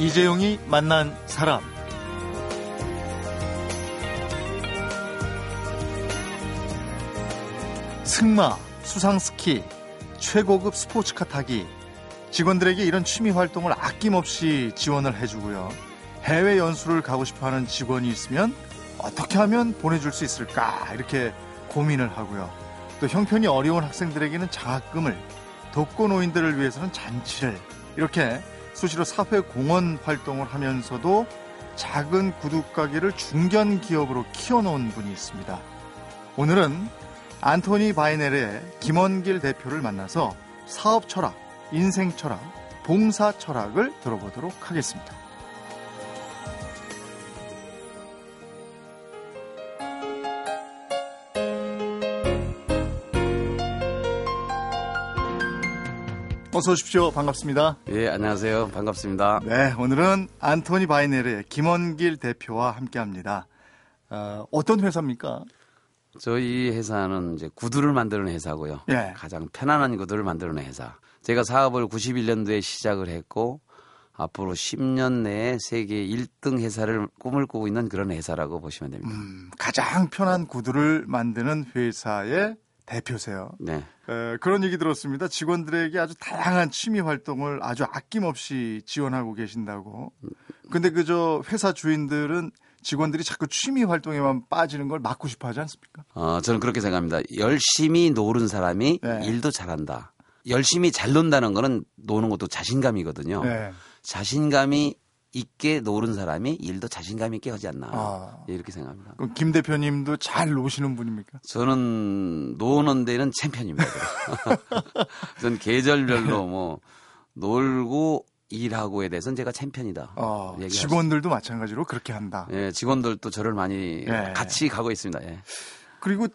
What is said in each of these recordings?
이재용이 만난 사람 승마, 수상스키, 최고급 스포츠카 타기 직원들에게 이런 취미 활동을 아낌없이 지원을 해주고요. 해외 연수를 가고 싶어 하는 직원이 있으면 어떻게 하면 보내줄 수 있을까 이렇게 고민을 하고요. 또 형편이 어려운 학생들에게는 장학금을 독거노인들을 위해서는 잔치를 이렇게 수시로 사회 공헌 활동을 하면서도 작은 구두가게를 중견 기업으로 키워놓은 분이 있습니다. 오늘은 안토니 바이넬의 김원길 대표를 만나서 사업 철학, 인생 철학, 봉사 철학을 들어보도록 하겠습니다. 어서 오십시오. 반갑습니다. 예, 안녕하세요. 반갑습니다. 네, 오늘은 안토니 바이넬의 김원길 대표와 함께 합니다. 어, 어떤 회사입니까? 저희 회사는 이제 구두를 만드는 회사고요. 예. 가장 편안한 구두를 만드는 회사. 제가 사업을 91년도에 시작을 했고 앞으로 10년 내에 세계 1등 회사를 꿈을 꾸고 있는 그런 회사라고 보시면 됩니다. 음, 가장 편한 구두를 만드는 회사의 대표세요. 네. 에, 그런 얘기 들었습니다. 직원들에게 아주 다양한 취미 활동을 아주 아낌없이 지원하고 계신다고. 근데 그저 회사 주인들은 직원들이 자꾸 취미 활동에만 빠지는 걸 막고 싶어 하지 않습니까? 어, 저는 그렇게 생각합니다. 열심히 노는 사람이 네. 일도 잘한다. 열심히 잘 논다는 거는 노는 것도 자신감이거든요. 네. 자신감이 있게 노는 사람이 일도 자신감 있게 하지 않나. 아. 예, 이렇게 생각합니다. 그럼 김 대표님도 잘 노시는 분입니까? 저는 노는 데는 챔피언입니다. 전 계절별로 뭐 놀고 일하고에 대해서는 제가 챔피언이다. 어, 얘기할 수 직원들도 마찬가지로 그렇게 한다. 예, 직원들도 저를 많이 예. 같이 가고 있습니다. 예. 그리고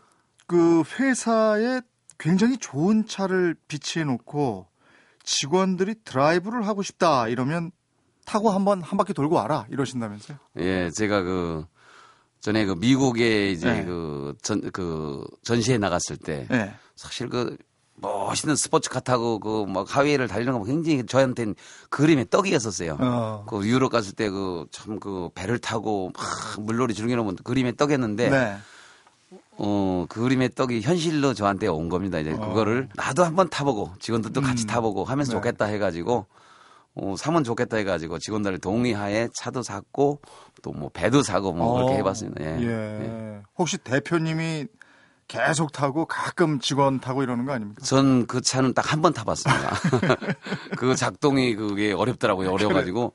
그 회사에 굉장히 좋은 차를 비치해 놓고 직원들이 드라이브를 하고 싶다 이러면 타고 한번 한 바퀴 돌고 와라 이러신다면서요? 예, 제가 그 전에 그 미국에 이제 네. 그전그 전시회 나갔을 때 네. 사실 그 멋있는 스포츠카 타고 그 막 하웨이를 달리는 거 굉장히 저한테는 그림의 떡이었었어요. 어. 그 유럽 갔을 때 그 참그 배를 타고 막 물놀이 즐기는 그림의 떡이었는데 네. 어, 그 그림의 떡이 현실로 저한테 온 겁니다. 이제 그거를 나도 한번 타보고 직원들도 같이 어. 음. 타보고 하면서 네. 좋겠다 해가지고 어, 사면 좋겠다 해가지고 직원들 동의하에 차도 샀고 또 뭐 배도 사고 뭐 그렇게 어, 해봤습니다. 예. 예. 예. 혹시 대표님이 계속 타고 가끔 직원 타고 이러는 거 아닙니까? 전 그 차는 딱 한 번 타봤습니다. 그 작동이 그게 어렵더라고요. 어려가지고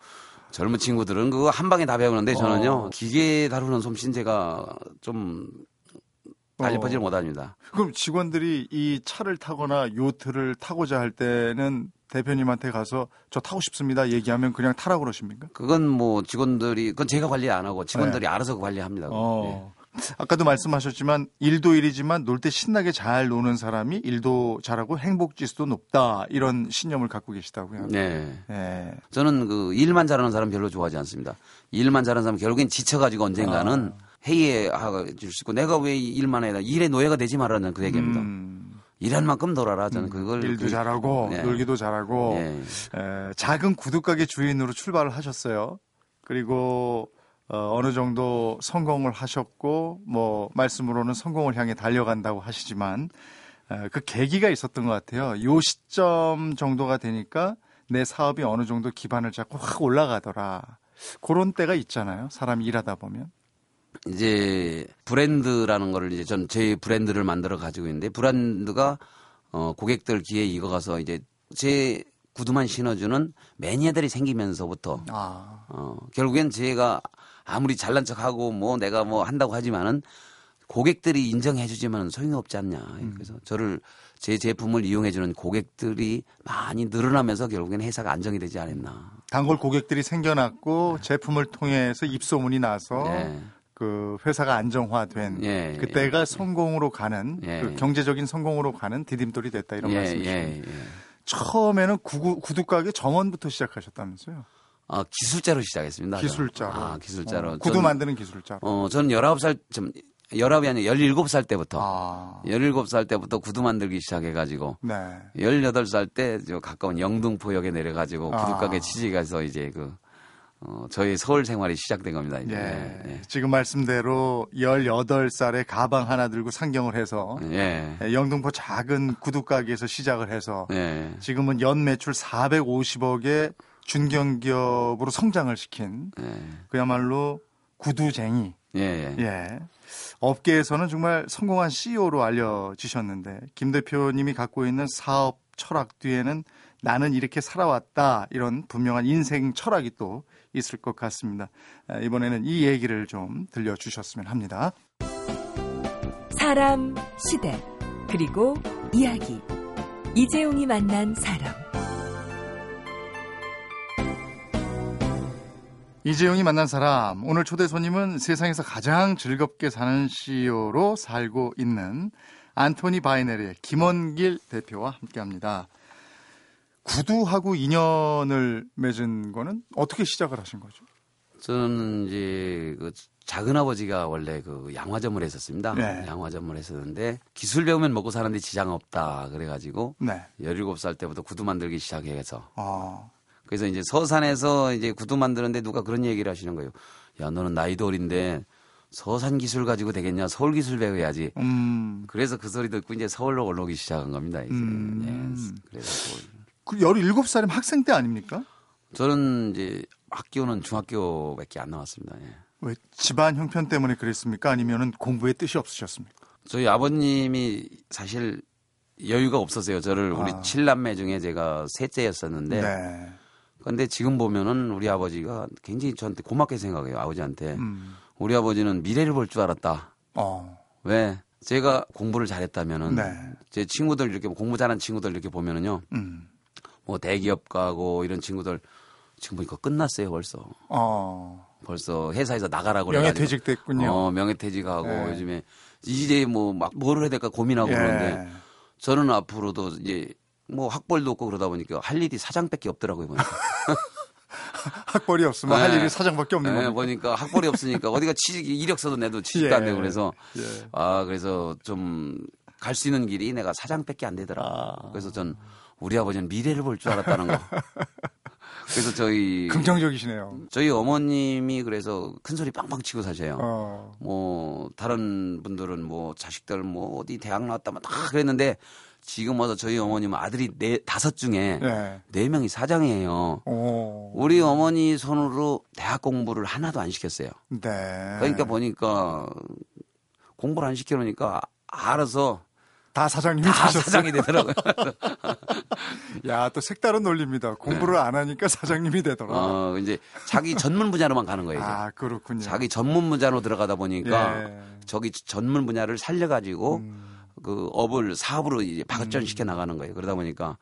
젊은 친구들은 그거 한 방에 다 배우는데 저는요 어. 기계 다루는 솜씨는 제가 좀 달리퍼지를 어. 못합니다. 그럼 직원들이 이 차를 타거나 요트를 타고자 할 때는 대표님한테 가서 저 타고 싶습니다 얘기하면 그냥 타라고 그러십니까? 그건 뭐 직원들이 그건 제가 관리 안 하고 직원들이 알아서 관리합니다. 네. 예. 어. 아까도 말씀하셨지만 일도 일이지만 놀 때 신나게 잘 노는 사람이 일도 잘하고 행복 지수도 높다 이런 신념을 갖고 계시다고요. 네. 예. 저는 그 일만 잘하는 사람 별로 좋아하지 않습니다. 일만 잘하는 사람 결국엔 지쳐가지고 언젠가는 아. 회의해줄 수 있고 내가 왜 일만 해야 일의 노예가 되지 말라는 그 얘기입니다. 음, 일한 만큼 놀아라. 저는 그걸 일도 그- 잘하고 네. 놀기도 잘하고 예. 에, 작은 구두가게 주인으로 출발을 하셨어요. 그리고 어, 어느 정도 성공을 하셨고 뭐 말씀으로는 성공을 향해 달려간다고 하시지만 에, 그 계기가 있었던 것 같아요. 요 시점 정도가 되니까 내 사업이 어느 정도 기반을 잡고 확 올라가더라. 그런 때가 있잖아요. 사람이 일하다 보면. 이제 브랜드라는 거를 이제 전 제 브랜드를 만들어 가지고 있는데 브랜드가 어 고객들 귀에 익어가서 이제 제 구두만 신어주는 매니아들이 생기면서부터 아, 어 결국엔 제가 아무리 잘난 척하고 뭐 내가 뭐 한다고 하지만은 고객들이 인정해주지만 소용이 없지 않냐. 음. 그래서 저를 제 제품을 이용해주는 고객들이 많이 늘어나면서 결국엔 회사가 안정이 되지 않았나. 단골 고객들이 생겨났고 제품을 통해서 입소문이 나서 네. 그 회사가 안정화된 예, 그때가 성공으로 가는 예. 그 경제적인 성공으로 가는 디딤돌이 됐다 이런 예, 말씀이시죠. 예, 예. 처음에는 구구, 구두 가게 정원부터 시작하셨다면서요? 아, 기술자로 시작했습니다. 기술자로. 아, 기술자로. 어, 구두 전- 만드는 기술자로. 어, 저는 19살, 좀, 19이 아니라 17살 때부터. 아, 17살 때부터 구두 만들기 시작해가지고. 네. 18살 때 저 가까운 영등포역에 내려가지고 아. 구두가게 취직해서 이제 그 어, 저희 서울 생활이 시작된 겁니다. 이제. 예. 예. 지금 말씀대로 18살에 가방 하나 들고 상경을 해서 예. 예, 영등포 작은 구두 가게에서 시작을 해서 예. 지금은 연 매출 450억의 준경기업으로 성장을 시킨 예. 그야말로 구두쟁이. 예. 업계에서는 정말 성공한 CEO로 알려지셨는데 김 대표님이 갖고 있는 사업 철학 뒤에는 나는 이렇게 살아왔다 이런 분명한 인생 철학이 또 있을 것 같습니다. 아, 이번에는 이 얘기를 좀 들려주셨으면 합니다. 사람, 시대, 그리고 이야기. 이재용이 만난 사람. 이재용이 만난 사람 오늘 초대 손님은 세상에서 가장 즐겁게 사는 CEO로 살고 있는 안토니 바이네르의 김원길 대표와 함께 합니다. 구두하고 인연을 맺은 거는 어떻게 시작을 하신 거죠? 저는 이제 그 작은 아버지가 원래 그 양화점을 했었습니다. 네. 양화점을 했었는데 기술 배우면 먹고 사는데 지장 없다 그래가지고 네. 17살 때부터 구두 만들기 시작해서 아, 그래서 이제 서산에서 이제 구두 만드는데 누가 그런 얘기를 하시는 거예요. 야 너는 나이도 어린데 서산 기술 가지고 되겠냐? 서울 기술 배워야지. 음, 그래서 그 소리 듣고 이제 서울로 올라오기 시작한 겁니다. 이제. 음. 예. 그래서 서울. 그 17살이면 학생 때 아닙니까? 저는 이제 학교는 중학교밖에 안 나왔습니다. 예. 왜 집안 형편 때문에 그랬습니까? 아니면은 공부에 뜻이 없으셨습니까? 저희 아버님이 사실 여유가 없었어요. 저를 우리 아. 칠남매 중에 제가 셋째였었는데 네. 근데 지금 보면은 우리 아버지가 굉장히 저한테 고맙게 생각해요. 아버지한테. 음. 우리 아버지는 미래를 볼 줄 알았다. 어. 왜? 제가 공부를 잘했다면은 네. 제 친구들 이렇게 공부 잘하는 친구들 이렇게 보면은요. 음. 뭐 대기업 가고 이런 친구들 지금 보니까 끝났어요 벌써. 어. 벌써 회사에서 나가라고 그래가지고. 명예퇴직 됐군요. 어, 명예퇴직하고 네. 요즘에 이제 뭐막뭘 해야 될까 고민하고 예. 그러는데 저는 앞으로도 이제 뭐 학벌도 없고 그러다 보니까 할 일이 사장밖에 없더라고요 보니까. 학벌이 없으면 할 네. 일이 사장밖에 없는 네, 거예요. 보니까 학벌이 없으니까 어디가 취직 이력서도 내도 취직도 안 예. 되고 그래서 예. 아 그래서 좀 갈 수 있는 길이 내가 사장밖에 안 되더라. 아. 그래서 전 우리 아버지는 미래를 볼 줄 알았다는 거. 그래서 저희 긍정적이시네요. 저희 어머님이 그래서 큰 소리 빵빵 치고 사셔요. 어. 뭐 다른 분들은 뭐 자식들 뭐 어디 대학 나왔다 막 다 그랬는데 지금 와서 저희 어머님은 아들이 네 다섯 중에 네. 네 명이 사장이에요. 오. 우리 어머니 손으로 대학 공부를 하나도 안 시켰어요. 네. 그러니까 보니까 공부를 안 시켜놓으니까 알아서 다 사장님이 다 되셨어요. 사장이 되더라고요. 야, 또 색다른 논리입니다. 공부를 안 하니까 사장님이 되더라. 어, 이제 자기 전문 분야로만 가는 거예요. 이제. 아, 그렇군요. 자기 전문 분야로 들어가다 보니까 예. 저기 전문 분야를 살려가지고 음. 그 업을 사업으로 이제 발전시켜 나가는 거예요. 그러다 보니까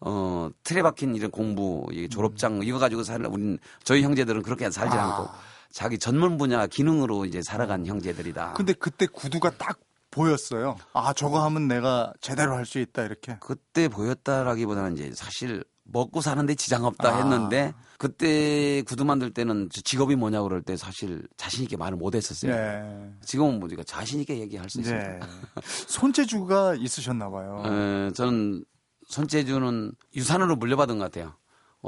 어 틀에 박힌 이런 공부, 이 졸업장 이거 가지고 살 우린 저희 형제들은 그렇게 살지 아. 않고 자기 전문 분야 기능으로 이제 살아간 형제들이다. 근데 그때 구두가 딱 보였어요. 아, 저거 하면 내가 제대로 할 수 있다, 이렇게. 그때 보였다라기보다는 이제 사실 먹고 사는데 지장 없다 아. 했는데 그때 구두 만들 때는 저 직업이 뭐냐 그럴 때 사실 자신 있게 말을 못 했었어요. 예. 지금은 뭐 우리가 자신 있게 얘기할 수 있습니다. 예. 손재주가 있으셨나 봐요. 에, 저는 손재주는 유산으로 물려받은 것 같아요.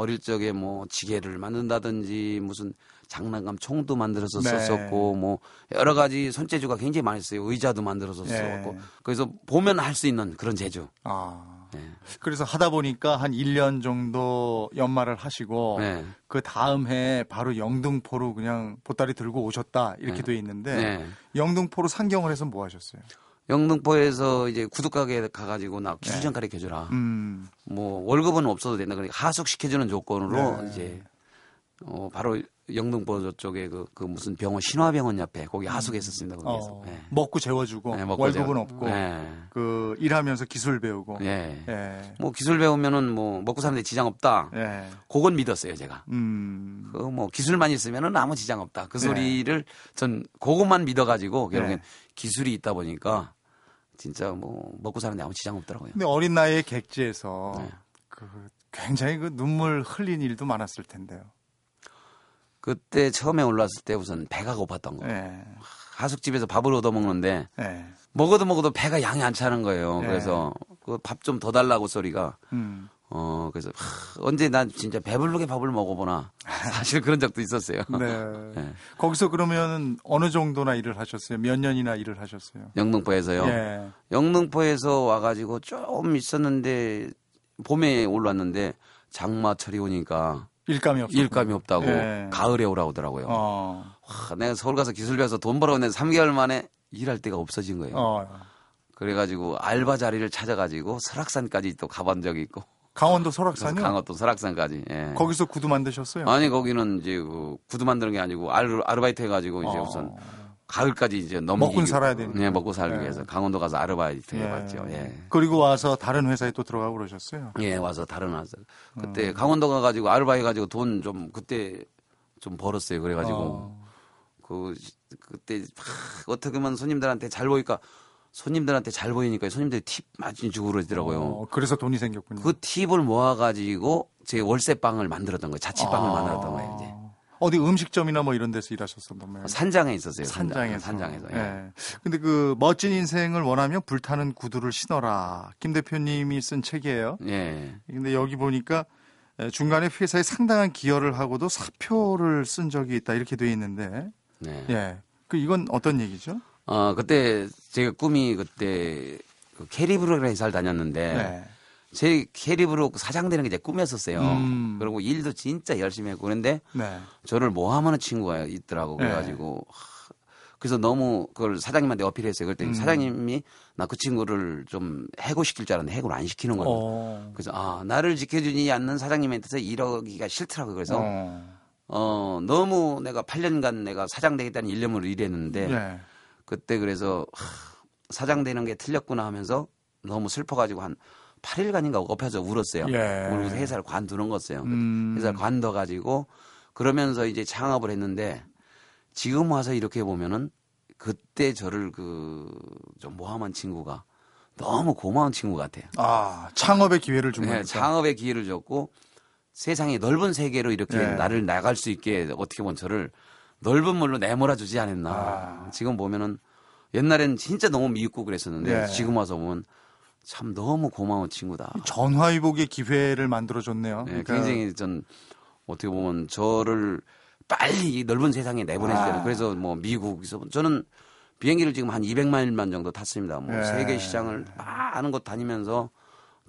어릴 적에 뭐 지게를 만든다든지 무슨 장난감 총도 만들어서 네. 썼었고 뭐 여러 가지 손재주가 굉장히 많이 있어요. 의자도 만들어서 예. 썼고 그래서 보면 할 수 있는 그런 재주. 아. 예. 그래서 하다 보니까 한 1년 정도 연말을 하시고 네. 그 다음 해에 바로 영등포로 그냥 보따리 들고 오셨다 이렇게 네. 돼 있는데 네. 영등포로 상경을 해서 뭐 하셨어요? 영등포에서 이제 구두가게 가가지고 나 기술 장 가르쳐 주라. 음. 뭐 월급은 없어도 된다. 그러니까 하숙 시켜주는 조건으로 네. 이제 어 바로 영등포 저쪽에 그, 그 무슨 병원 신화병원 옆에 거기 하숙했었습니다. 거기서. 어, 예. 먹고 재워주고 네, 먹고 월급은 제가- 없고 예. 그 일하면서 기술 배우고 예. 예. 뭐 기술 배우면은 뭐 먹고 사는데 지장 없다. 예. 그건 믿었어요, 제가. 음. 그뭐 기술만 있으면은 아무 지장 없다. 그 네. 소리를 전 그것만 믿어가지고 결국엔 네. 기술이 있다 보니까 진짜 뭐 먹고 사는데 아무 지장 없더라고요. 근데 어린 나이에 객지에서 네. 그 굉장히 그 눈물 흘린 일도 많았을 텐데요. 그때 처음에 올라왔을 때 우선 배가 고팠던 거예요. 예. 하숙집에서 밥을 얻어 먹는데 예. 먹어도 먹어도 배가 양이 안 차는 거예요. 네. 그래서 그 밥 좀 더 달라고 소리가 음. 어 그래서 하, 언제 난 진짜 배부르게 밥을 먹어보나 사실 그런 적도 있었어요. 네. 네. 거기서 그러면 어느 정도나 일을 하셨어요? 몇 년이나 일을 하셨어요? 영등포에서요. 예. 영등포에서 와가지고 좀 있었는데 봄에 올랐는데 장마철이 오니까 일감이 없었 일감이 없다고 예. 가을에 오라고 하더라고요. 어. 와, 내가 서울 가서 기술 배워서 돈 벌어오는데 3개월 만에 일할 데가 없어진 거예요. 어. 그래가지고 알바 자리를 찾아가지고 설악산까지 또 가본 적이 있고 강원도 그래서 설악산이요? 강원도 설악산까지. 예. 거기서 구두 만드셨어요? 아니 거기는 이제 그 구두 만드는 게 아니고 아르, 아르바이트 해가지고 이제 어. 우선 가을까지 이제 넘기고 먹고 살아야 되니까. 네, 먹고 살기 예. 위해서 강원도 가서 아르바이트 예. 해봤죠. 예. 그리고 와서 다른 회사에 또 들어가고 그러셨어요? 예, 와서 다른 와서 그때 음. 강원도 가가지고 아르바이트 해가지고 돈 좀 그때 좀 벌었어요. 그래가지고 어. 그 그때 막 어떻게 보면 손님들한테 잘 보이니까 손님들한테 잘 보이니까 손님들이 팁 많이 주고 그러더라고요. 어, 그래서 돈이 생겼군요. 그 팁을 모아가지고 제 월세방을 만들었던 거예요. 자취방을 아. 만들었던 거예요. 이제 어디 음식점이나 뭐 이런 데서 일하셨었던 거예요? 산장에 있었어요. 산장에서. 산장에서. 예. 예. 근데 그 멋진 인생을 원하면 불타는 구두를 신어라. 김 대표님이 쓴 책이에요. 예. 근데 여기 보니까 에, 중간에 회사에 상당한 기여를 하고도 사표를 쓴 적이 있다 이렇게 돼 있는데, 네. 예. 그 이건 어떤 얘기죠? 어 그때 제가 꿈이 그때 그 캐리브로 회사를 다녔는데 네. 제 캐리브로 사장 되는 게 제 꿈이었었어요. 음. 그리고 일도 진짜 열심히 했고 그런데 네. 저를 모함하는 친구가 있더라고 네. 그래가지고 하, 그래서 너무 그걸 사장님한테 어필했어요. 그랬더니 음. 사장님이 나 그 친구를 좀 해고시킬 줄 알았는데 해고를 안 시키는 거예요. 어. 그래서 아 나를 지켜주지 않는 사장님한테서 이러기가 싫더라고요. 그래서 어. 어 너무 내가 8년간 내가 사장 되겠다는 일념으로 일했는데 예. 그때 그래서 하, 사장 되는 게 틀렸구나 하면서 너무 슬퍼가지고 한 8일간인가 엎혀서 울었어요. 예. 울고서 회사를 관두는 거였어요. 음. 회사를 관둬가지고 그러면서 이제 창업을 했는데 지금 와서 이렇게 보면은 그때 저를 그 좀 모함한 친구가 너무 고마운 친구 같아요. 아, 창업의 기회를 준 네, 거니까. 창업의 기회를 줬고 세상의 넓은 세계로 이렇게 네. 나를 나갈 수 있게 어떻게 보면 저를 넓은 물로 내몰아 주지 않았나. 아. 지금 보면은 옛날엔 진짜 너무 미흡고 그랬었는데 네. 지금 와서 보면 참 너무 고마운 친구다. 전화위복의 기회를 만들어 줬네요. 네, 굉장히 전 어떻게 보면 저를 빨리 이 넓은 세상에 내보내주잖아요. 아. 그래서 뭐 미국에서 저는 비행기를 지금 한 200마일만 정도 탔습니다. 뭐 네. 세계 시장을 많은 곳 다니면서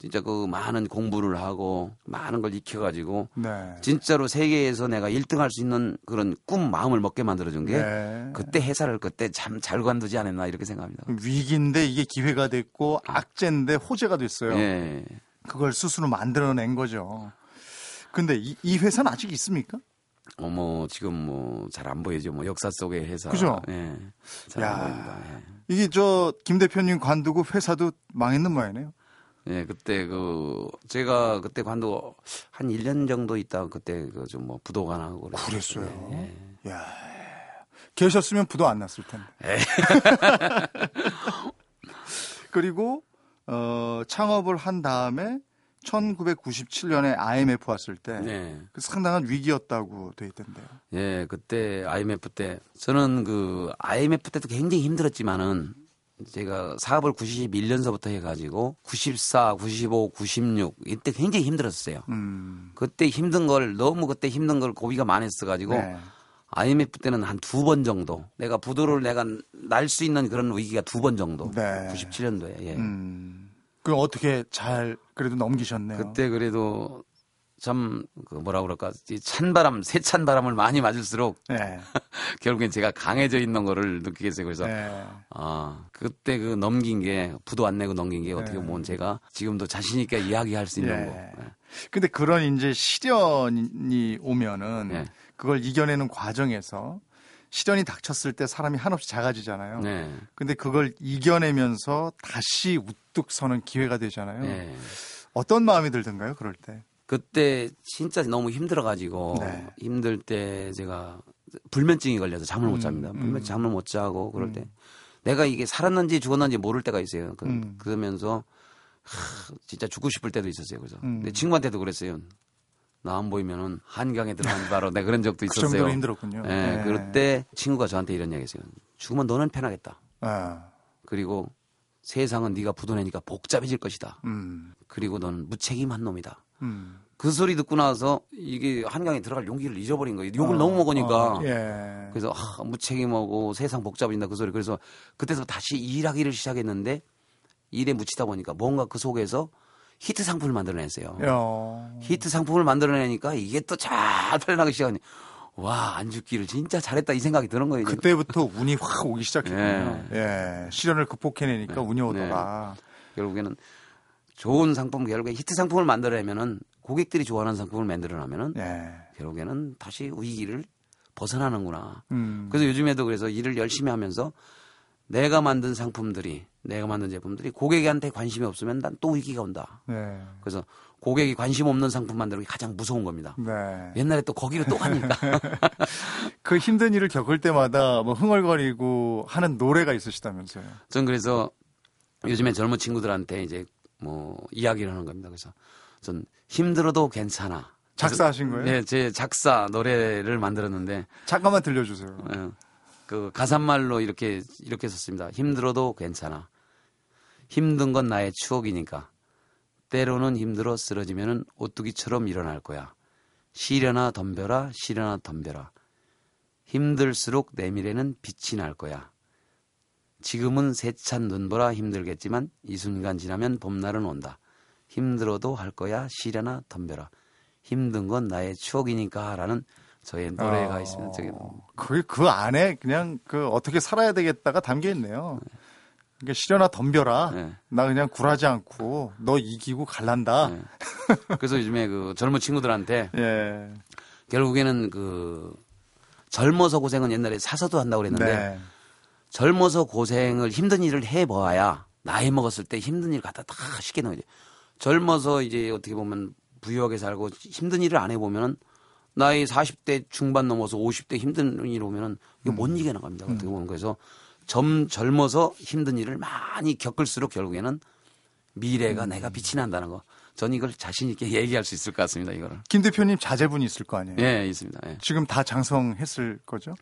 진짜 그 많은 공부를 하고 많은 걸 익혀가지고 네. 진짜로 세계에서 내가 1등 할 수 있는 그런 꿈 마음을 먹게 만들어준 게 네. 그때 회사를 그때 참 잘 관두지 않았나 이렇게 생각합니다. 위기인데 이게 기회가 됐고 악재인데 호재가 됐어요. 예. 그걸 스스로 만들어낸 거죠. 근데 이, 이 회사는 아직 있습니까? 어머 지금 뭐 잘 안 보이죠. 뭐 역사 속의 회사. 그죠? 예. 잘 야. 안 보입니다. 예. 이게 저 김 대표님 관두고 회사도 망했는 모양이네요. 예, 그때 그 제가 그때 관도 한 1년 정도 있다 그때 그 좀 뭐 부도관하고 그랬어요. 그랬어요. 예. 야 계셨으면 부도 안 났을 텐데. 그리고 어, 창업을 한 다음에 1997년에 IMF 왔을 때 네. 그 상당한 위기였다고 돼 있던데요. 예, 그때 IMF 때 저는 그 IMF 때도 굉장히 힘들었지만은 제가 사업을 91년서부터 해가지고 94, 95, 96 이때 굉장히 힘들었어요. 음. 그때 힘든 걸 너무 그때 힘든 걸 고비가 많았어가지고 네. IMF 때는 한 두 번 정도 내가 부도를 내가 날 수 있는 그런 위기가 두 번 정도. 네. 97년도에. 예. 음. 그 어떻게 잘 그래도 넘기셨네요. 그때 그래도 참 그 뭐라 그럴까 이 찬바람 세찬 바람을 많이 맞을수록 네. 결국엔 제가 강해져 있는 거를 느끼겠어요. 그래서 네. 아 그때 그 넘긴 게 부도 안 내고 넘긴 게 어떻게 네. 보면 제가 지금도 자신 있게 이야기할 수 있는 예. 거. 예. 근데 그런 이제 시련이 오면은 네. 그걸 이겨내는 과정에서 시련이 닥쳤을 때 사람이 한없이 작아지잖아요. 네. 근데 그걸 이겨내면서 다시 우뚝 서는 기회가 되잖아요. 네. 어떤 마음이 들던가요, 그럴 때? 그때 진짜 너무 힘들어가지고 네. 힘들 때 제가 불면증이 걸려서 잠을 못 잡니다. 음, 불면 음. 잠을 못 자고 그럴 때 내가 이게 살았는지 죽었는지 모를 때가 있어요. 그, 음. 그러면서 하, 진짜 죽고 싶을 때도 있었어요. 그래서 음. 내 친구한테도 그랬어요. 나안 보이면은 한강에 들어간 바로 내가 그런 적도 그 있었어요. 정도로 힘들었군요. 예, 네. 그럴 때 친구가 저한테 이런 얘기했어요. 죽으면 너는 편하겠다. 아, 그리고 세상은 네가 부도내니까 복잡해질 것이다. 음, 그리고 너는 무책임한 놈이다. 음. 그 소리 듣고 나서 이게 한강에 들어갈 용기를 잃어버린 거예요. 욕을 너무 먹으니까. 어, 예. 그래서 아, 무책임하고 세상 복잡해진다 그 소리. 그래서 그때서 다시 일하기를 시작했는데 일에 묻히다 보니까 뭔가 그 속에서 히트 상품을 만들어냈어요. 어. 히트 상품을 만들어내니까 이게 또 잘 팔려나가기 시작하니 와, 안 죽기를 진짜 잘했다 이 생각이 드는 거예요. 그때부터 운이 확 오기 시작했군요. 예. 시련을 극복해내니까 네. 운이 오더라. 결국에는 좋은 상품 결국에 히트 상품을 만들어내면은 고객들이 좋아하는 상품을 만들어내면은 예. 결국에는 다시 위기를 벗어나는구나. 음. 그래서 요즘에도 그래서 일을 열심히 하면서 내가 만든 상품들이 내가 만든 제품들이 고객한테 관심이 없으면 난 또 위기가 온다. 네. 그래서 고객이 관심 없는 상품 만들기 가장 무서운 겁니다. 네. 옛날에 또 거기로 또 가니까. 그 힘든 일을 겪을 때마다 뭐 흥얼거리고 하는 노래가 있으시다면서요. 전 그래서 요즘에 젊은 친구들한테 이제 뭐 이야기를 하는 겁니다. 그래서 전 힘들어도 괜찮아. 작사하신 거예요? 네, 제 작사 노래를 만들었는데 잠깐만 들려주세요. 어, 그 가사말로 이렇게 이렇게 썼습니다. 힘들어도 괜찮아. 힘든 건 나의 추억이니까. 때로는 힘들어 쓰러지면은 오뚜기처럼 일어날 거야. 시려나 덤벼라, 시려나 덤벼라. 힘들수록 내 미래는 빛이 날 거야. 지금은 세찬 눈보라 힘들겠지만 이 순간 지나면 봄날은 온다. 힘들어도 할 거야, 시려나 덤벼라. 힘든 건 나의 추억이니까 라는 저의 노래가 어, 있습니다. 저기 그, 그 안에 그냥 그 어떻게 살아야 되겠다가 담겨 있네요. 그러니까 시려나 덤벼라. 네. 나 그냥 굴하지 않고 너 이기고 갈란다. 네. 그래서 요즘에 그 젊은 친구들한테 예. 결국에는 그 젊어서 고생은 옛날에 사서도 한다고 그랬는데 네. 젊어서 고생을 힘든 일을 해봐야 나이 먹었을 때 힘든 일 갖다 다 쉽게 넣어야 돼. 젊어서 이제 어떻게 보면 부유하게 살고 힘든 일을 안 해보면은 나이 40대 중반 넘어서 50대 힘든 일 오면은 이거 못 이겨 나갑니다. 어떻게 보면 그래서 젊, 젊어서 힘든 일을 많이 겪을수록 결국에는 미래가 내가 빛이 난다는 거. 전 이걸 자신 있게 얘기할 수 있을 것 같습니다. 이거를. 김 대표님 자제분이 있을 거 아니에요. 예, 있습니다. 예. 지금 다 장성했을 거죠?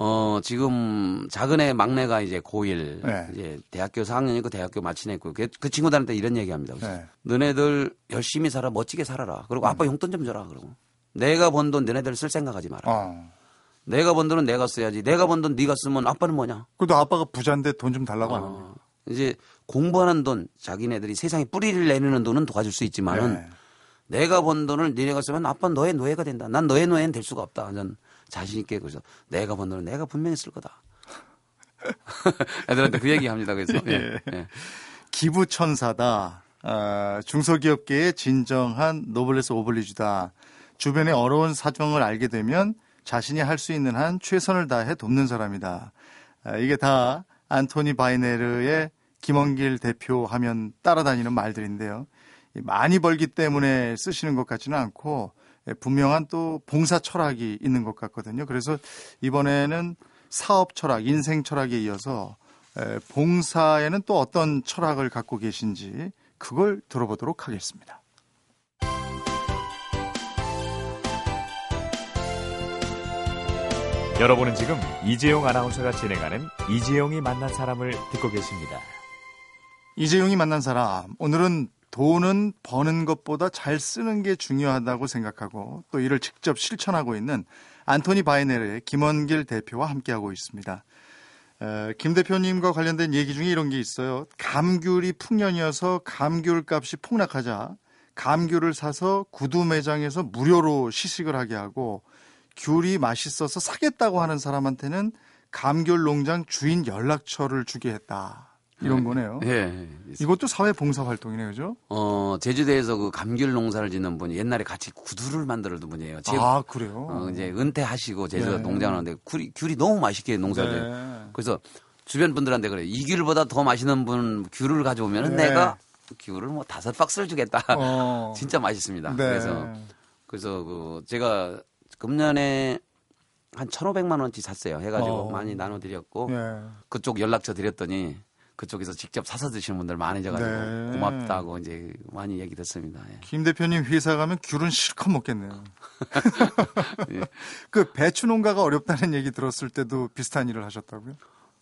어, 지금 작은 애 막내가 이제 고1 네. 이제 대학교 4학년이고 대학교 마치냈고 그, 그 친구들한테 이런 얘기 합니다. 네. 너네들 열심히 살아 멋지게 살아라. 그리고 아빠 용돈 좀 줘라. 그러고 내가 번 돈 너네들 쓸 생각하지 마라. 어. 내가 번 돈은 내가 써야지. 내가 번 돈 네가 쓰면 아빠는 뭐냐? 그래도 아빠가 부자인데 돈 좀 달라고 안 합니다. 어, 이제 공부하는 돈, 자기네들이 세상에 뿌리를 내리는 돈은 도와줄 수 있지만은 네. 내가 번 돈을 니네가 쓰면 아빠 너의 노예가 된다. 난 너의 노예는 될 수가 없다. 전 자신 있게 그래서 내가 번 돈은 내가 분명히 쓸 거다. 애들한테 그 얘기 합니다. 그래서 예. 예. 기부 천사다. 아, 중소기업계의 진정한 노블레스 오블리주다. 주변의 어려운 사정을 알게 되면 자신이 할 수 있는 한 최선을 다해 돕는 사람이다. 아, 이게 다 안토니 바이네르의 김원길 대표 하면 따라다니는 말들인데요. 이 많이 벌기 때문에 쓰시는 것 같지는 않고 예, 분명한 또 봉사 철학이 있는 것 같거든요. 그래서 이번에는 사업 철학, 인생 철학에 이어서 에, 봉사에는 또 어떤 철학을 갖고 계신지 그걸 들어보도록 하겠습니다. 여러분은 지금 이재용 아나운서가 진행하는 이재용이 만난 사람을 듣고 계십니다. 이재용이 만난 사람 오늘은 돈은 버는 것보다 잘 쓰는 게 중요하다고 생각하고 또 이를 직접 실천하고 있는 안토니 바이네르의 김원길 대표와 함께하고 있습니다. 에, 김 대표님과 관련된 얘기 중에 이런 게 있어요. 감귤이 풍년이어서 감귤 값이 폭락하자 감귤을 사서 구두 매장에서 무료로 시식을 하게 하고 귤이 맛있어서 사겠다고 하는 사람한테는 감귤 농장 주인 연락처를 주게 했다. 이런 거네요. 예, 예. 이것도 사회 봉사 활동이네요, 그죠? 어, 제주도에서 그 감귤 농사를 짓는 분이 옛날에 같이 구두를 만들어둔 분이에요. 지금 아, 그래요? 어, 이제 은퇴하시고 제주도 네. 농장을 하는데 귤이, 귤이 너무 맛있게 농사를 네. 져요. 그래서 주변 분들한테 그래. 이 귤보다 더 맛있는 분 귤을 가져오면 네. 내가 귤을 뭐 다섯 박스를 주겠다. 어. 진짜 맛있습니다. 네. 그래서 그래서 그 제가 금년에 한 1,500만 원치 샀어요. 해 가지고 어. 많이 나눠 드렸고 예. 그쪽 연락처 드렸더니 그쪽에서 직접 사서 드시는 분들 많으셔가지고 네. 고맙다고 이제 많이 얘기 듣습니다. 예. 김 대표님 회사 가면 귤은 실컷 먹겠네요. 예. 그 배추 농가가 어렵다는 얘기 들었을 때도 비슷한 일을 하셨다고요?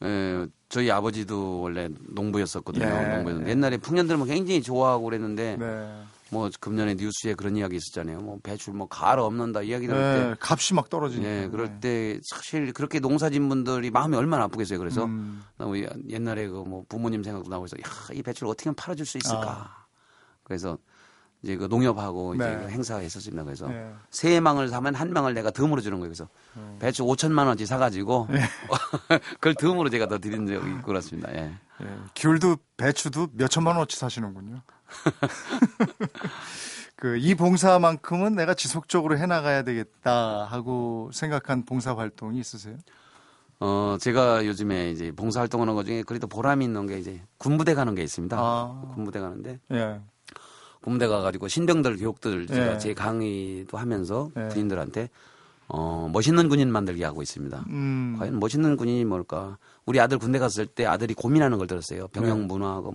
예, 저희 아버지도 원래 농부였었거든요. 예. 농부였는데 옛날에 풍년들은 굉장히 좋아하고 그랬는데 네. 뭐 금년에 뉴스에 그런 이야기 있었잖아요. 뭐 배출 뭐 가을 없는다 이야기 때 네, 값이 막 떨어지니까. 예, 그럴 때 사실 그렇게 농사진 분들이 마음이 얼마나 아프겠어요. 그래서 음. 너무 옛날에 그 뭐 부모님 생각도 나고 해서 야, 이 배추를 어떻게 하면 팔아줄 수 있을까. 그래서 이제 그 농협하고 이제 네. 그 행사했었습니다. 그래서 네. 세 망을 사면 한 망을 내가 덤으로 주는 거예요. 그래서 음. 배추 5천만 원치 사가지고 네. 그걸 덤으로 제가 더 드린 적이 있고 그렇습니다. 예. 예, 귤도 배추도 몇 천만 원어치 사시는군요. 그 이 봉사만큼은 내가 지속적으로 해나가야 되겠다 하고 생각한 봉사 활동이 있으세요? 어, 제가 요즘에 이제 봉사 활동하는 것 중에 그래도 보람이 있는 게 이제 군부대 가는 게 있습니다. 아. 군부대 가는데 예. 군부대 가가지고 신병들 교육들 제가 예. 제 강의도 하면서 예. 군인들한테 어, 멋있는 군인 만들기 하고 있습니다. 음. 과연 멋있는 군인이 뭘까? 우리 아들 군대 갔을 때 아들이 고민하는 걸 들었어요. 병영 네. 문화하고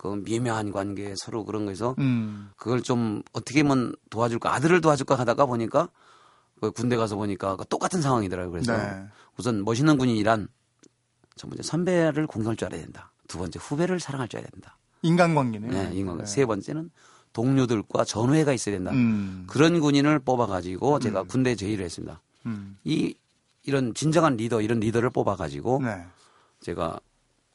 그 미묘한 관계 서로 그런 거에서 음. 그걸 좀 어떻게 하면 도와줄까? 아들을 도와줄까 하다가 보니까 그 군대 가서 보니까 그 똑같은 상황이더라고요. 그래서 네. 우선 멋있는 군인이란 첫 번째 선배를 공경할 줄 알아야 된다. 두 번째 후배를 사랑할 줄 알아야 된다. 인간관계네요. 네, 이건 네. 세 번째는 동료들과 전우회가 있어야 된다. 음. 그런 군인을 뽑아가지고 제가 군대 제의를 했습니다. 음. 이 이런 진정한 리더 이런 리더를 뽑아가지고 네. 제가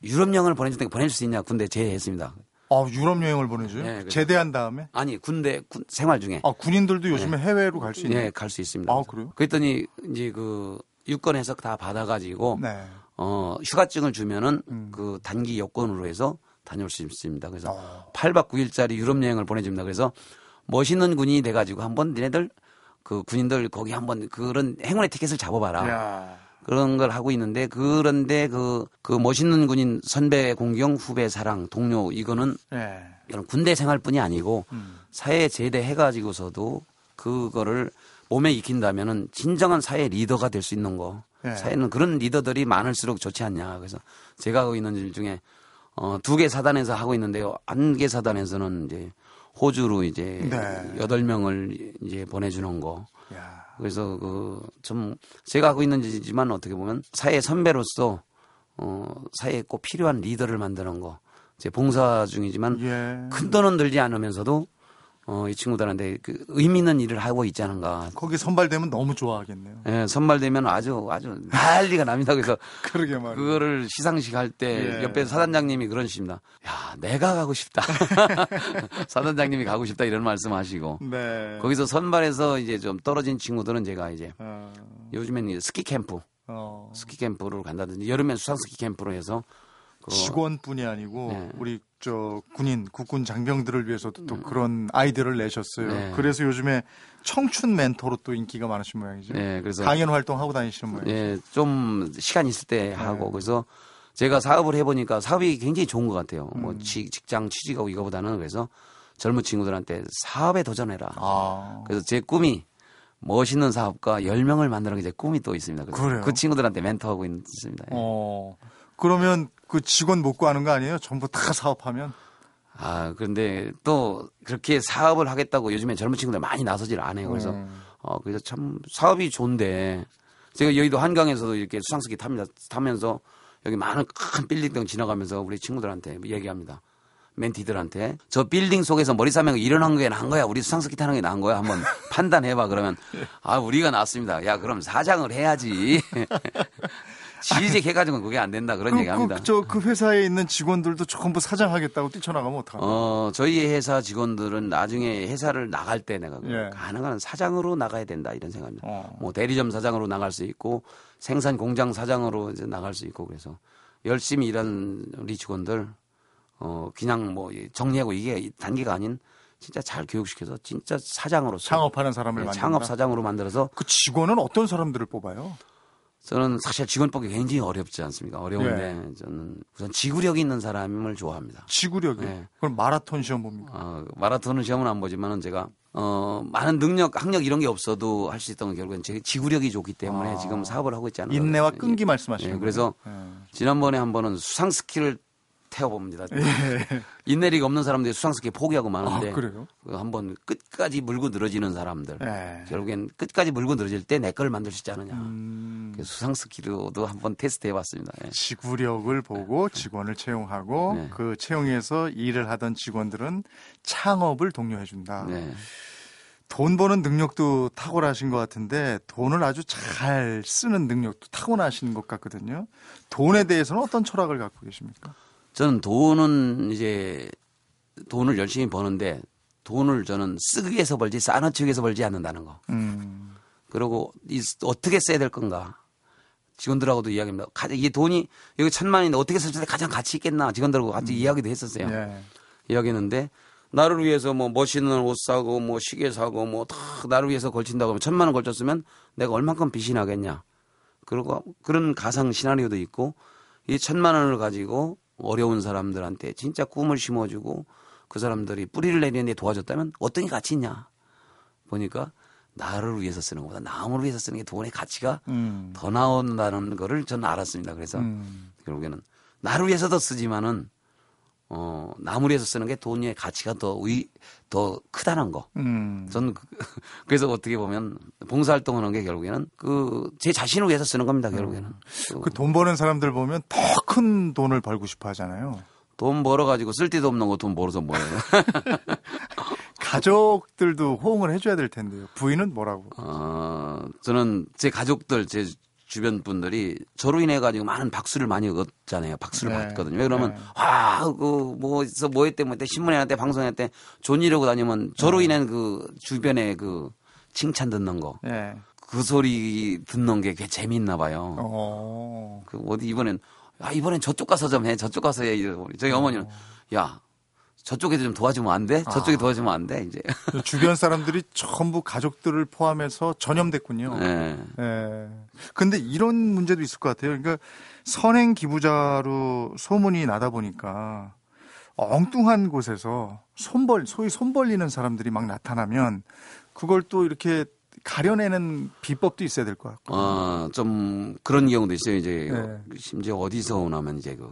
유럽 여행을 보내줄 때 보내줄 수 있냐 군대 제의했습니다. 아, 유럽 여행을 보내줘요? 네, 그래서- 제대한 다음에? 아니 군대 군- 생활 중에 아, 군인들도 요즘에 해외로 갈 수 있는. 예, 갈수 있습니다. 아, 그래요? 그랬더니 이제 그 유권 해석 다 받아가지고 네. 어 휴가증을 주면은 음. 그 단기 여권으로 해서 다녀올 수 있습니다. 그래서 어. 8박 9일짜리 유럽 여행을 보내줍니다. 그래서 멋있는 군인이 돼가지고 한번 니네들 그 군인들 거기 한번 그런 행운의 티켓을 잡아봐라. 야. 그런 걸 하고 있는데 그런데 그, 그 멋있는 군인 선배 공경 후배 사랑 동료 이거는 예. 이런 군대 생활뿐이 아니고 음. 사회에 제대해가지고서도 그거를 몸에 익힌다면은 진정한 사회 리더가 될 수 있는 거. 네. 사회는 그런 리더들이 많을수록 좋지 않냐. 그래서 제가 하고 있는 일 중에 어, 두 개 사단에서 하고 있는데요. 한개 사단에서는 이제 호주로 이제 네. 여덟 명을 이제 보내주는 거. 야. 그래서 그 좀 제가 하고 있는 일이지만 어떻게 보면 사회 선배로서 어 사회에 꼭 필요한 리더를 만드는 거. 제 봉사 중이지만 예. 큰 돈은 들지 않으면서도 어 이 친구들한테 그 의미 있는 일을 하고 있지 않은가. 거기 선발되면 너무 좋아하겠네요. 예, 선발되면 아주 아주 난리가 납니다. 그래서 그러게 말이에요. 그거를 시상식 할때 예. 옆에 사단장님이 그런 식입니다. 야, 내가 가고 싶다. 사단장님이 가고 싶다 이런 말씀하시고 네. 거기서 선발해서 이제 좀 떨어진 친구들은 제가 이제 어, 이제 스키 캠프, 어, 스키 캠프를 간다든지 여름엔 수상 스키 캠프로 해서 그 직원뿐이 아니고 네. 우리 저 군인 국군 장병들을 위해서도 또 그런 아이디어를 내셨어요. 음. 네. 그래서 요즘에 청춘 멘토로 또 인기가 많으신 모양이죠. 네, 그래서 강연 활동 하고 다니시는 모양이죠. 예, 좀 시간 있을 때 하고 네. 그래서 제가 사업을 해보니까 사업이 굉장히 좋은 것 같아요. 뭐 음. 직- 직장 취직하고 이거보다는 그래서 젊은 친구들한테 사업에 도전해라. 아, 그래서 제 꿈이 멋있는 사업가 10명을 만드는 게 제 꿈이 또 있습니다. 그래서 그래요? 그 친구들한테 멘토하고 있습니다. 예. 어, 그러면 그 직원 못 구하는 거 아니에요? 전부 다 사업하면? 아, 그런데 또 그렇게 사업을 하겠다고 요즘에 젊은 친구들 많이 나서질 않아요. 그래서 음. 어, 그래서 참 사업이 좋은데 제가 여의도 한강에서도 이렇게 수상스키 탑니다. 타면서 여기 많은 큰 빌딩 지나가면서 우리 친구들한테 얘기합니다. 멘티들한테 저 빌딩 속에서 머리 싸매고 일어난 게 나은 거야. 우리 수상스키 타는 게 나은 거야. 한번 판단해봐. 그러면 아 우리가 낫습니다. 야 그럼 사장을 해야지. 취직해가지고는 그게 안 된다 그런 그, 얘기합니다. 그, 저, 그 회사에 있는 직원들도 전부 사장하겠다고 뛰쳐나가면 어떡하나? 어, 저희 회사 직원들은 나중에 회사를 나갈 때 내가 예. 가능한 사장으로 나가야 된다 이런 생각입니다. 어. 뭐 대리점 사장으로 나갈 수 있고 생산 공장 사장으로 이제 나갈 수 있고 그래서 열심히 일하는 우리 직원들 어 그냥 뭐 정리하고 이게 단계가 아닌 진짜 잘 교육시켜서 진짜 사장으로서 창업하는 사람을 네. 창업 사장으로 만들어서 그 직원은 어떤 사람들을 뽑아요? 저는 사실 직원 뽑기 굉장히 어렵지 않습니까? 어려운데 예. 저는 우선 지구력 있는 사람을 좋아합니다. 지구력이. 네. 그럼 마라톤 시험 봅니까? 어, 마라톤은 시험은 안 보지만은 제가 어, 많은 능력, 학력 이런 게 없어도 할 수 있던 건 결국엔 제 지구력이 좋기 때문에 아. 지금 사업을 하고 있지 않아요. 인내와 끈기 말씀하시는 예, 거예요? 그래서 예. 지난번에 한 번은 수상 스키를 태워봅니다. 인내리가 없는 사람들이 수상스키 포기하고 마는데 아? 그 한번 끝까지 물고 늘어지는 사람들 예. 결국엔 끝까지 물고 늘어질 때 내 걸 만들 수 있지 않느냐. 음, 그래서 수상스키로도 한번 테스트 해봤습니다. 예. 지구력을 보고 직원을 채용하고 네. 그 채용에서 일을 하던 직원들은 창업을 독려해준다. 네. 돈 버는 능력도 탁월하신 것 같은데 돈을 아주 잘 쓰는 능력도 타고나신 것 같거든요. 돈에 대해서는 어떤 철학을 갖고 계십니까? 저는 돈은 이제 돈을 열심히 버는데 돈을 저는 쓰기 위해서 벌지 쌓아놓기 위해서 벌지 않는다는 거. 음, 그리고 이 어떻게 써야 될 건가. 직원들하고도 이야기합니다. 가장 이 돈이 여기 천만 원인데 어떻게 쓸 때 가장 가치 있겠나 직원들하고 같이 이야기도 했었어요. 예. 이야기했는데 나를 위해서 뭐 멋있는 옷 사고 뭐 시계 사고 뭐 다 나를 위해서 걸친다고 하면 천만 원 걸쳤으면 내가 얼만큼 빚이 나겠냐. 그리고 그런 가상 시나리오도 있고 이 천만 원을 가지고 어려운 사람들한테 진짜 꿈을 심어주고 그 사람들이 뿌리를 내리는데 도와줬다면 어떤 게 가치 있냐. 보니까 나를 위해서 쓰는 것보다 남을 위해서 쓰는 게 돈의 가치가 음, 더 나온다는 거를 저는 알았습니다. 그래서 음, 결국에는 나를 위해서도 쓰지만은 어 위해서 쓰는 게 돈의 가치가 더 위, 더 크다는 거. 음. 저는 그, 그래서 어떻게 보면 봉사활동 하는 게 결국에는 그 제 자신을 위해서 쓰는 겁니다. 결국에는 또그돈 버는 사람들 보면 더 큰 돈을 벌고 싶어 하잖아요. 돈 벌어 가지고 쓸 데도 없는 거 돈 벌어서 뭐예요? 가족들도 호응을 해줘야 될 텐데요. 부인은 뭐라고? 어 저는 제 가족들 제 주변 분들이 저로 인해 가지고 많은 박수를 많이 얻잖아요. 박수를 네. 받거든요. 왜 그러면 네. 와그뭐 있어 뭐 했대 뭐 했대 신문에 났대 방송에 났대 존 이러고 다니면 저로 네. 인한 그 주변에 그 칭찬 듣는 거그 예. 소리 듣는 게 꽤 재밌나 봐요. 어. 그 어디 이번엔 아 이번엔 저쪽 가서 좀 해 저쪽 가서 해 저희 어머니는 야 저쪽에도 좀 도와주면 안 돼? 저쪽에 아. 도와주면 안 돼? 이제 주변 사람들이 전부 가족들을 포함해서 전염됐군요. 예. 예. 근데 이런 문제도 있을 것 같아요. 그러니까 선행 기부자로 소문이 나다 보니까 엉뚱한 곳에서 손벌, 소위 손 벌리는 사람들이 막 나타나면 그걸 또 이렇게 가려내는 비법도 있어야 될 것 같고. 어, 좀 그런 경우도 있어요. 이제 네. 심지어 어디서 오나면 이제 그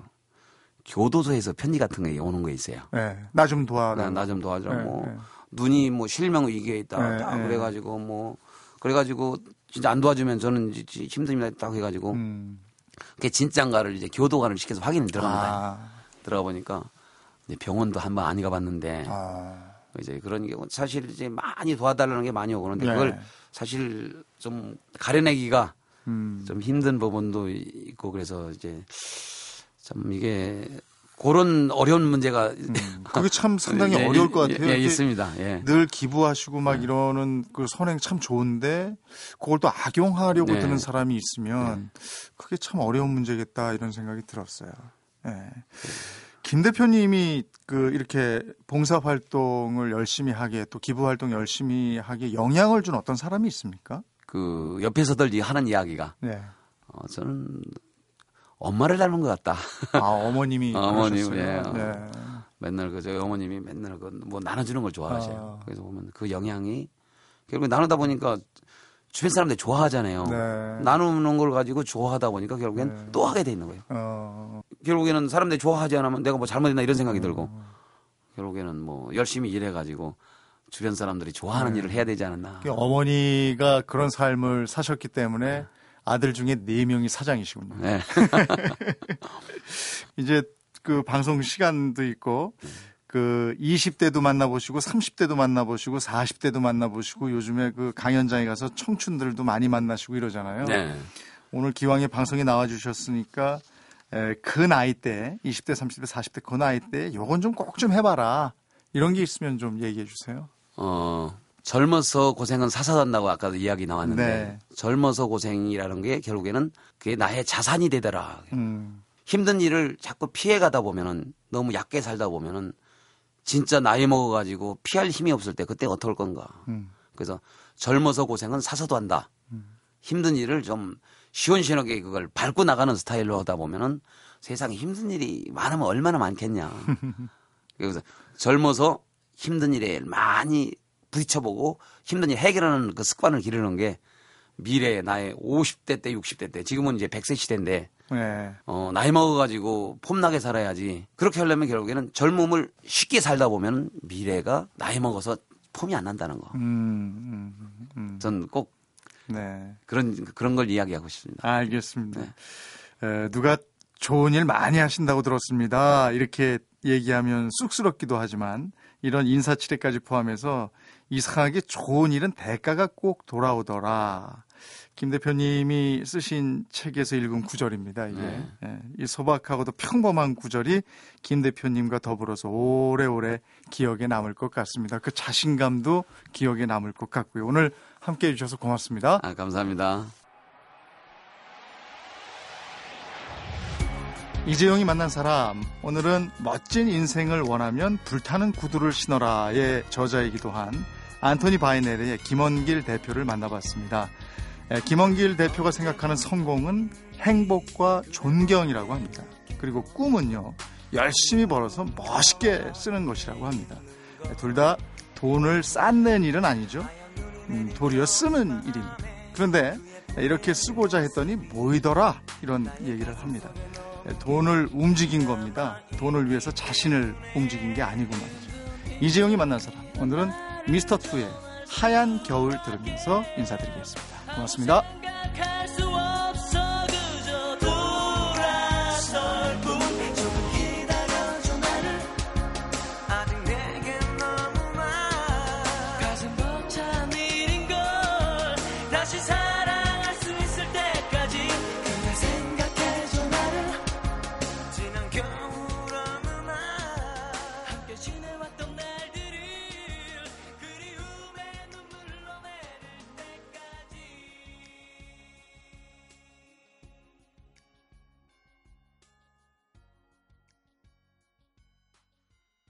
교도소에서 편지 같은 게 오는 거 있어요. 예. 나좀 도와라. 나 좀 도와주라. 네, 뭐 네. 눈이 뭐 실명 위기에 있다. 네, 딱 네. 그래가지고 뭐 그래가지고 진짜 안 도와주면 저는 힘듭니다. 딱 해가지고 음. 그게 진짠가를 이제 교도관을 시켜서 확인을 들어갑니다. 아. 들어가 보니까 이제 병원도 한 번 안 가봤는데 아. 이제 그런 경우 사실 이제 많이 도와달라는 게 많이 그런데 네. 그걸 사실 좀 가려내기가 음. 좀 힘든 부분도 있고 그래서 이제 참 이게 그런 어려운 문제가 음. 그게 참 상당히 예, 어려울 것 예, 같아요. 예, 이렇게 있습니다. 예. 늘 기부하시고 막 이러는 그 선행 참 좋은데 그걸 또 악용하려고 네. 드는 사람이 있으면 그게 참 어려운 문제겠다 이런 생각이 들었어요. 예. 김 대표님이 그 이렇게 봉사 활동을 열심히 하게 또 기부 활동 열심히 하게 영향을 준 어떤 사람이 있습니까? 그 옆에서들 이 하는 이야기가 네. 어, 저는 엄마를 닮은 것 같다. 아 어머님이 어머님. 예. 네. 맨날 그 저희 어머님이 맨날 그 뭐 나눠주는 걸 좋아하세요. 아. 그래서 보면 그 영향이 결국 나누다 보니까 주변 사람들이 좋아하잖아요. 네. 나누는 걸 가지고 좋아하다 보니까 결국엔 네. 또 하게 돼 있는 거예요. 어, 결국에는 사람들이 좋아하지 않으면 내가 뭐 잘못했나 이런 생각이 들고 음. 결국에는 뭐 열심히 일해가지고 주변 사람들이 좋아하는 네. 일을 해야 되지 않았나. 그 어머니가 그런 삶을 사셨기 때문에 아들 중에 네 명이 사장이시군요. 네. 이제 그 방송 시간도 있고 그 20대도 만나보시고 30대도 만나보시고 40대도 만나보시고 요즘에 그 강연장에 가서 청춘들도 많이 만나시고 이러잖아요. 네. 오늘 기왕에 방송에 나와주셨으니까 에, 그 나이 때 20대, 30대, 40대 그 나이 때 요건 좀 꼭좀 해봐라 이런 게 있으면 좀 얘기해 주세요. 어, 젊어서 고생은 사사한다고 아까도 이야기 나왔는데 네. 젊어서 고생이라는 게 결국에는 그게 나의 자산이 되더라. 음, 힘든 일을 자꾸 피해 가다 보면은 너무 얕게 살다 보면은 진짜 나이 먹어가지고 피할 힘이 없을 때 그때 어떨 건가. 음. 그래서 젊어서 고생은 사서도 한다. 힘든 일을 좀 시원시원하게 그걸 밟고 나가는 스타일로 하다 보면은 세상에 힘든 일이 많으면 얼마나 많겠냐. 그래서 젊어서 힘든 일에 많이 부딪혀보고 힘든 일 해결하는 그 습관을 기르는 게 미래 나의 50대 때 60대 때 지금은 이제 100세 시대인데 네. 어, 나이 먹어가지고 폼나게 살아야지. 그렇게 하려면 결국에는 젊음을 쉽게 살다 보면 미래가 나이 먹어서 폼이 안 난다는 거. 음, 음, 음. 전꼭 네. 그런 그런 걸 이야기하고 싶습니다. 알겠습니다. 네. 에, 누가 좋은 일 많이 하신다고 들었습니다. 이렇게 얘기하면 쑥스럽기도 하지만 이런 인사치레까지 포함해서 이상하게 좋은 일은 대가가 꼭 돌아오더라. 김 대표님이 쓰신 책에서 읽은 구절입니다. 이게 네. 예, 이 소박하고도 평범한 구절이 김 대표님과 더불어서 오래오래 기억에 남을 것 같습니다. 그 자신감도 기억에 남을 것 같고요. 오늘 함께 해주셔서 고맙습니다. 아, 감사합니다. 이재용이 만난 사람 오늘은 멋진 인생을 원하면 불타는 구두를 신어라의 저자이기도 한 안토니 바이네르의 김원길 대표를 만나봤습니다. 에, 김원길 대표가 생각하는 성공은 행복과 존경이라고 합니다. 그리고 꿈은요 열심히 벌어서 멋있게 쓰는 것이라고 합니다. 둘 다 돈을 쌓는 일은 아니죠. 음, 도리어 쓰는 일입니다. 그런데 이렇게 쓰고자 했더니 모이더라 이런 얘기를 합니다. 돈을 움직인 겁니다. 돈을 위해서 자신을 움직인 게 아니고 말이죠. 이재용이 만난 사람 오늘은 미스터 투의 하얀 겨울 들으면서 인사드리겠습니다. 고맙습니다.